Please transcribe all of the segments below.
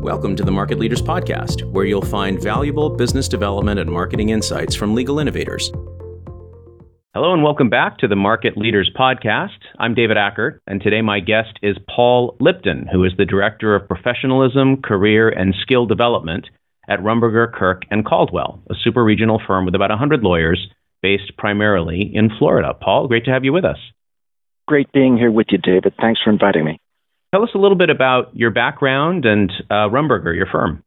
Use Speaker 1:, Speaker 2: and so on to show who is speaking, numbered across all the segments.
Speaker 1: Welcome to the Market Leaders Podcast, where you'll find valuable business development and marketing insights from legal innovators. Hello, and welcome back to the Market Leaders Podcast. I'm David Ackert, and today my guest is Paul Lipton, who is the Director of Professionalism, Career, and Skill Development at Rumberger, Kirk, and Caldwell, a super regional firm with about 100 lawyers based primarily in Florida. Paul, great to have you with us.
Speaker 2: Great being here with you, David. Thanks for inviting me.
Speaker 1: Tell us a little bit about your background and uh, Rumberger, your firm.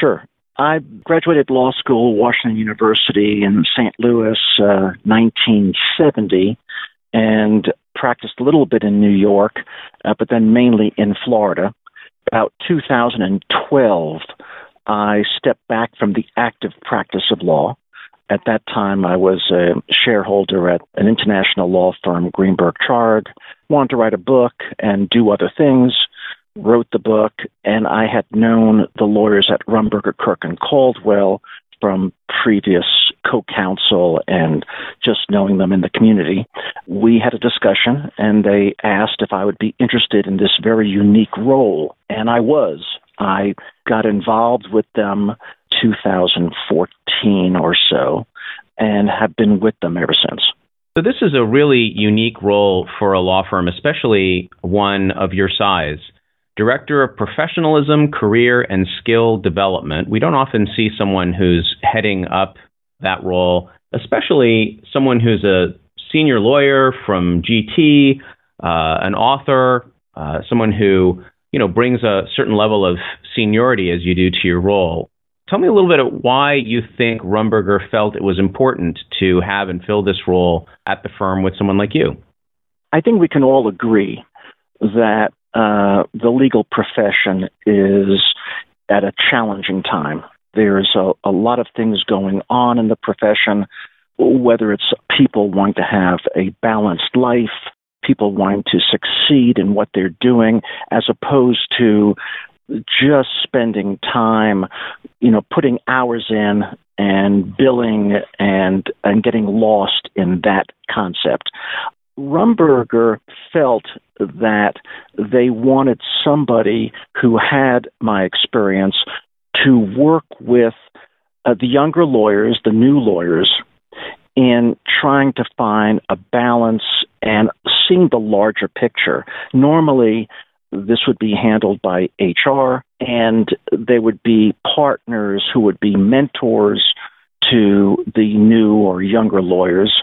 Speaker 2: Sure. I graduated law school, Washington University in St. Louis, uh, 1970, and practiced a little bit in New York, uh, but then mainly in Florida. About 2012, I stepped back from the active practice of law. At that time, I was a shareholder at an international law firm, Greenberg Traurig, wanted to write a book and do other things, wrote the book, and I had known the lawyers at Rumberger, Kirk, and Caldwell from previous co-counsel and just knowing them in the community. We had a discussion and they asked if I would be interested in this very unique role, and I was. I got involved with them 2014 or so and have been with them ever since.
Speaker 1: So, this is a really unique role for a law firm, especially one of your size. Director of Professionalism, Career, and Skill Development. We don't often see someone who's heading up that role, especially someone who's a senior lawyer from GT, uh, an author, uh, someone who you know brings a certain level of seniority as you do to your role. Tell me a little bit of why you think Rumberger felt it was important to have and fill this role at the firm with someone like you.
Speaker 2: I think we can all agree that uh, the legal profession is at a challenging time. There's a, a lot of things going on in the profession, whether it's people wanting to have a balanced life, people wanting to succeed in what they're doing, as opposed to just spending time, you know, putting hours in and billing and and getting lost in that concept. Rumberger felt that they wanted somebody who had my experience to work with uh, the younger lawyers, the new lawyers, in trying to find a balance and seeing the larger picture. Normally, this would be handled by HR, and they would be partners who would be mentors to the new or younger lawyers.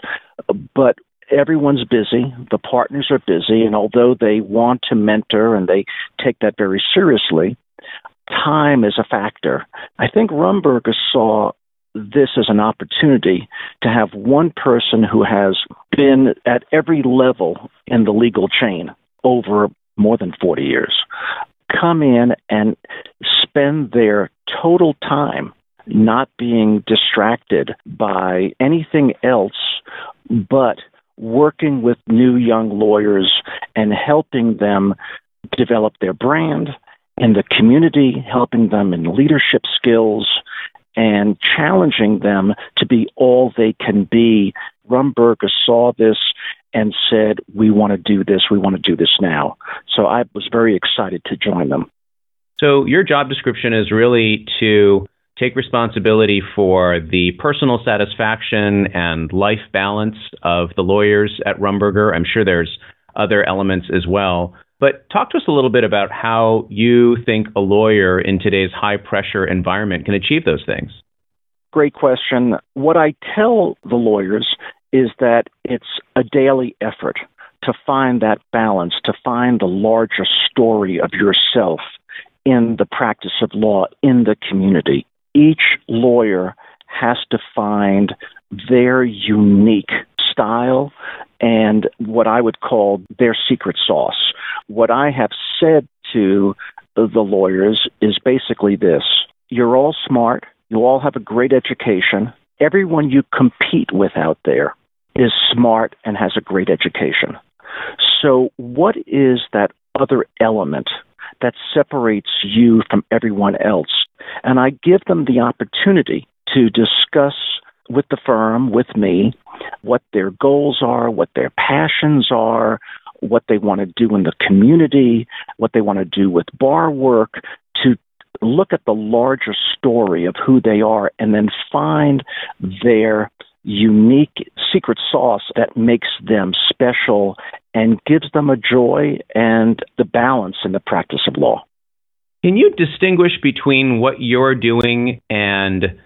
Speaker 2: But everyone's busy, the partners are busy, and although they want to mentor and they take that very seriously, time is a factor. I think Rumberger saw this as an opportunity to have one person who has been at every level in the legal chain over more than 40 years, come in and spend their total time not being distracted by anything else but working with new young lawyers and helping them develop their brand in the community, helping them in leadership skills, and challenging them to be all they can be. Rumberger saw this and said, We want to do this, we want to do this now. So I was very excited to join them.
Speaker 1: So your job description is really to take responsibility for the personal satisfaction and life balance of the lawyers at Rumberger. I'm sure there's other elements as well. But talk to us a little bit about how you think a lawyer in today's high pressure environment can achieve those things.
Speaker 2: Great question. What I tell the lawyers is that it's a daily effort to find that balance, to find the larger story of yourself in the practice of law in the community. Each lawyer has to find their unique style and what I would call their secret sauce. What I have said to the lawyers is basically this you're all smart, you all have a great education. Everyone you compete with out there is smart and has a great education. So, what is that other element that separates you from everyone else? And I give them the opportunity to discuss with the firm, with me, what their goals are, what their passions are, what they want to do in the community, what they want to do with bar work, to look at the larger story of who they are and then find their unique secret sauce that makes them special and gives them a joy and the balance in the practice of law.
Speaker 1: Can you distinguish between what you're doing and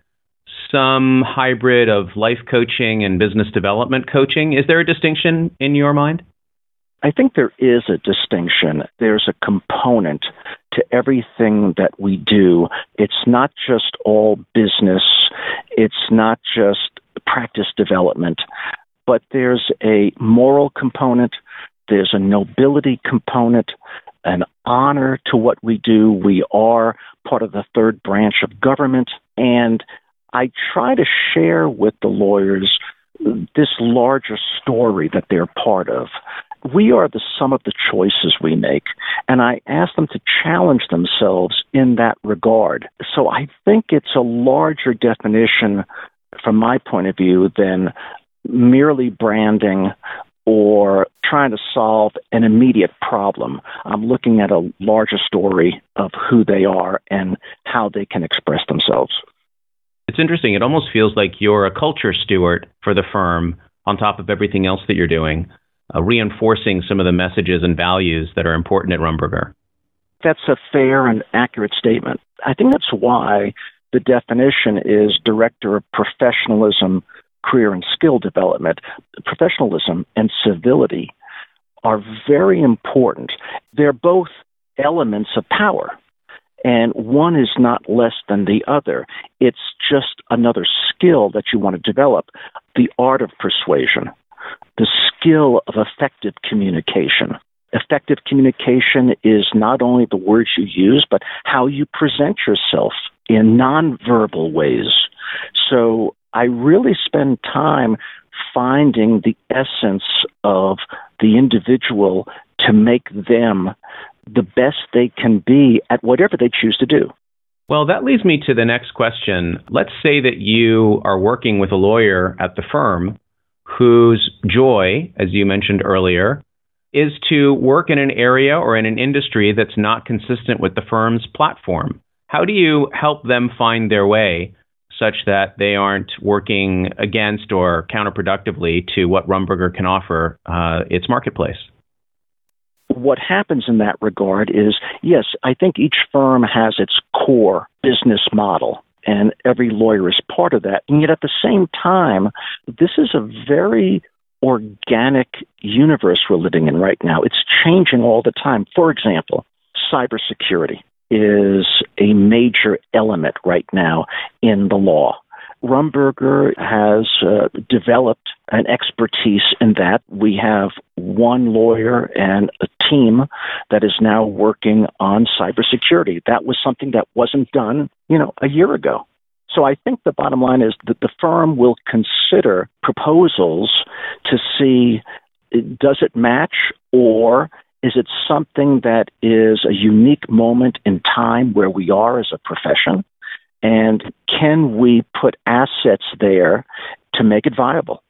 Speaker 1: some hybrid of life coaching and business development coaching? Is there a distinction in your mind?
Speaker 2: I think there is a distinction. There's a component to everything that we do. It's not just all business, it's not just practice development, but there's a moral component, there's a nobility component, an honor to what we do. We are part of the third branch of government. And I try to share with the lawyers this larger story that they're part of we are the sum of the choices we make. And I ask them to challenge themselves in that regard. So I think it's a larger definition from my point of view than merely branding or trying to solve an immediate problem. I'm looking at a larger story of who they are and how they can express themselves.
Speaker 1: It's interesting. It almost feels like you're a culture steward for the firm on top of everything else that you're doing uh, reinforcing some of the messages and values that are important at Rumberger.
Speaker 2: That's a fair and accurate statement. I think that's why the definition is director of professionalism, career and skill development. Professionalism and civility are very important. They're both elements of power, and one is not less than the other. It's just another skill that you want to develop the art of persuasion the skill of effective communication. Effective communication is not only the words you use, but how you present yourself in nonverbal ways. So I really spend time finding the essence of the individual to make them the best they can be at whatever they choose to do.
Speaker 1: Well, that leads me to the next question. Let's say that you are working with a lawyer at the firm whose joy, as you mentioned earlier, is to work in an area or in an industry that's not consistent with the firm's platform. How do you help them find their way such that they aren't working against or counterproductively to what Rumberger can offer uh, its marketplace?
Speaker 2: What happens in that regard is yes, I think each firm has its core business model and every lawyer is part of that. And yet at the same time, this is a very organic universe we're living in right now. It's changing all the time. For example, cybersecurity is a major element right now in the law. Rumberger has uh, developed an expertise in that. We have one lawyer and a team that is now working on cybersecurity. That was something that wasn't done, you know, a year ago. So I think the bottom line is that the firm will consider proposals to see does it match or is it something that is a unique moment in time where we are as a profession? And can we put assets there to make it viable?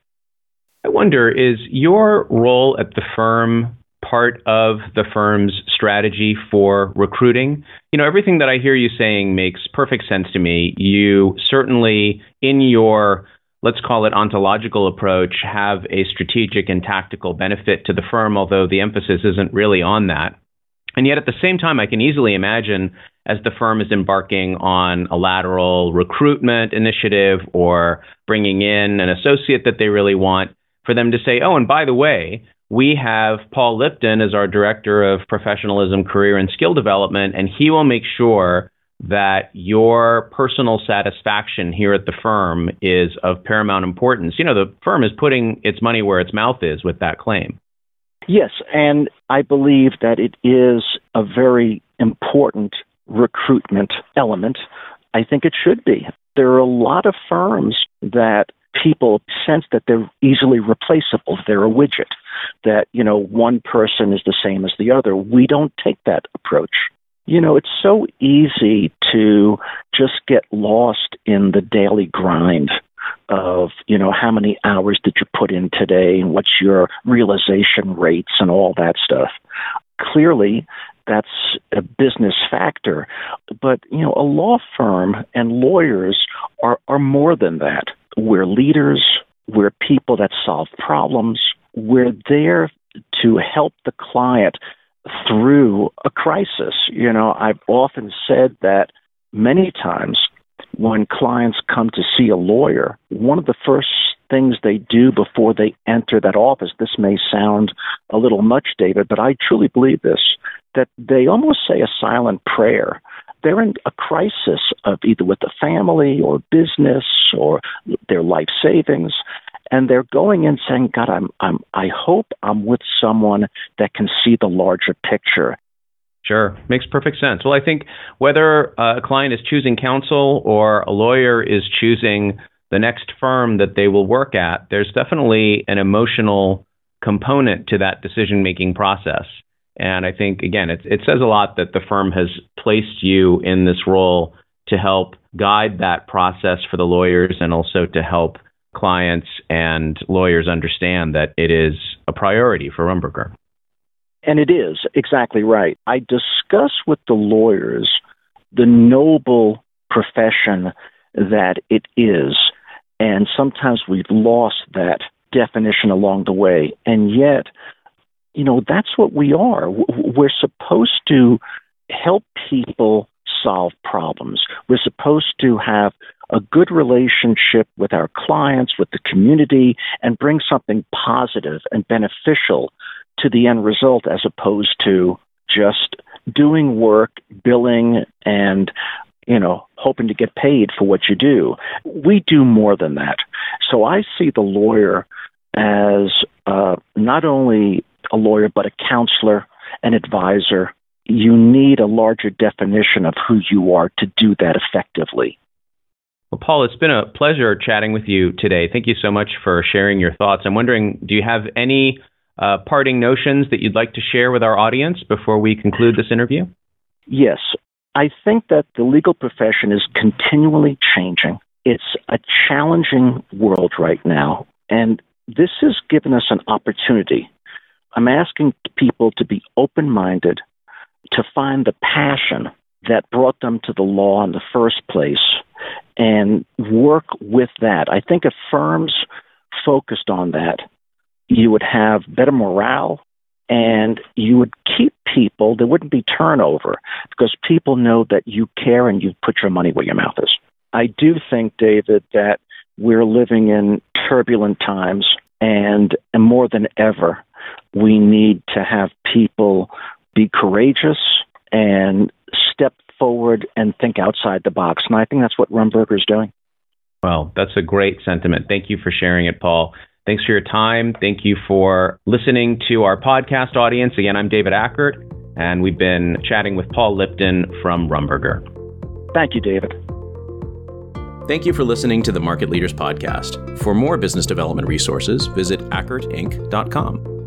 Speaker 1: I wonder is your role at the firm part of the firm's strategy for recruiting? You know, everything that I hear you saying makes perfect sense to me. You certainly, in your let's call it ontological approach, have a strategic and tactical benefit to the firm, although the emphasis isn't really on that. And yet, at the same time, I can easily imagine as the firm is embarking on a lateral recruitment initiative or bringing in an associate that they really want, for them to say, oh, and by the way, we have Paul Lipton as our director of professionalism, career, and skill development, and he will make sure that your personal satisfaction here at the firm is of paramount importance. You know, the firm is putting its money where its mouth is with that claim.
Speaker 2: Yes, and I believe that it is a very important recruitment element. I think it should be. There are a lot of firms that people sense that they're easily replaceable. They're a widget, that, you know, one person is the same as the other. We don't take that approach. You know, it's so easy to just get lost in the daily grind of, you know, how many hours did you put in today and what's your realization rates and all that stuff. Clearly, that's a business factor. But, you know, a law firm and lawyers are, are more than that. We're leaders, we're people that solve problems, we're there to help the client through a crisis. You know, I've often said that many times when clients come to see a lawyer, one of the first things they do before they enter that office, this may sound a little much, David, but I truly believe this, that they almost say a silent prayer. They're in a crisis of either with the family or business or their life savings and they're going in saying, God, I'm, I'm, I hope I'm with someone that can see the larger picture.
Speaker 1: Sure, makes perfect sense. Well, I think whether uh, a client is choosing counsel or a lawyer is choosing the next firm that they will work at, there's definitely an emotional component to that decision making process. And I think, again, it, it says a lot that the firm has placed you in this role to help guide that process for the lawyers and also to help clients and lawyers understand that it is a priority for Rumberger.
Speaker 2: And it is exactly right. I discuss with the lawyers the noble profession that it is. And sometimes we've lost that definition along the way. And yet, you know, that's what we are. We're supposed to help people solve problems. We're supposed to have a good relationship with our clients, with the community, and bring something positive and beneficial to the end result as opposed to just doing work, billing, and you know, hoping to get paid for what you do. We do more than that. So I see the lawyer as uh, not only a lawyer, but a counselor, an advisor. You need a larger definition of who you are to do that effectively.
Speaker 1: Well, Paul, it's been a pleasure chatting with you today. Thank you so much for sharing your thoughts. I'm wondering, do you have any uh, parting notions that you'd like to share with our audience before we conclude this interview?
Speaker 2: Yes. I think that the legal profession is continually changing. It's a challenging world right now, and this has given us an opportunity. I'm asking people to be open minded, to find the passion that brought them to the law in the first place and work with that. I think if firms focused on that, you would have better morale and you would keep people. There wouldn't be turnover because people know that you care and you put your money where your mouth is. I do think, David, that we're living in turbulent times and, and more than ever, we need to have people be courageous and step forward and think outside the box. And I think that's what Rumberger is doing.
Speaker 1: Well, that's a great sentiment. Thank you for sharing it, Paul. Thanks for your time. Thank you for listening to our podcast audience. Again, I'm David Ackert, and we've been chatting with Paul Lipton from Rumberger.
Speaker 2: Thank you, David.
Speaker 1: Thank you for listening to the Market Leaders Podcast. For more business development resources, visit ackertinc.com.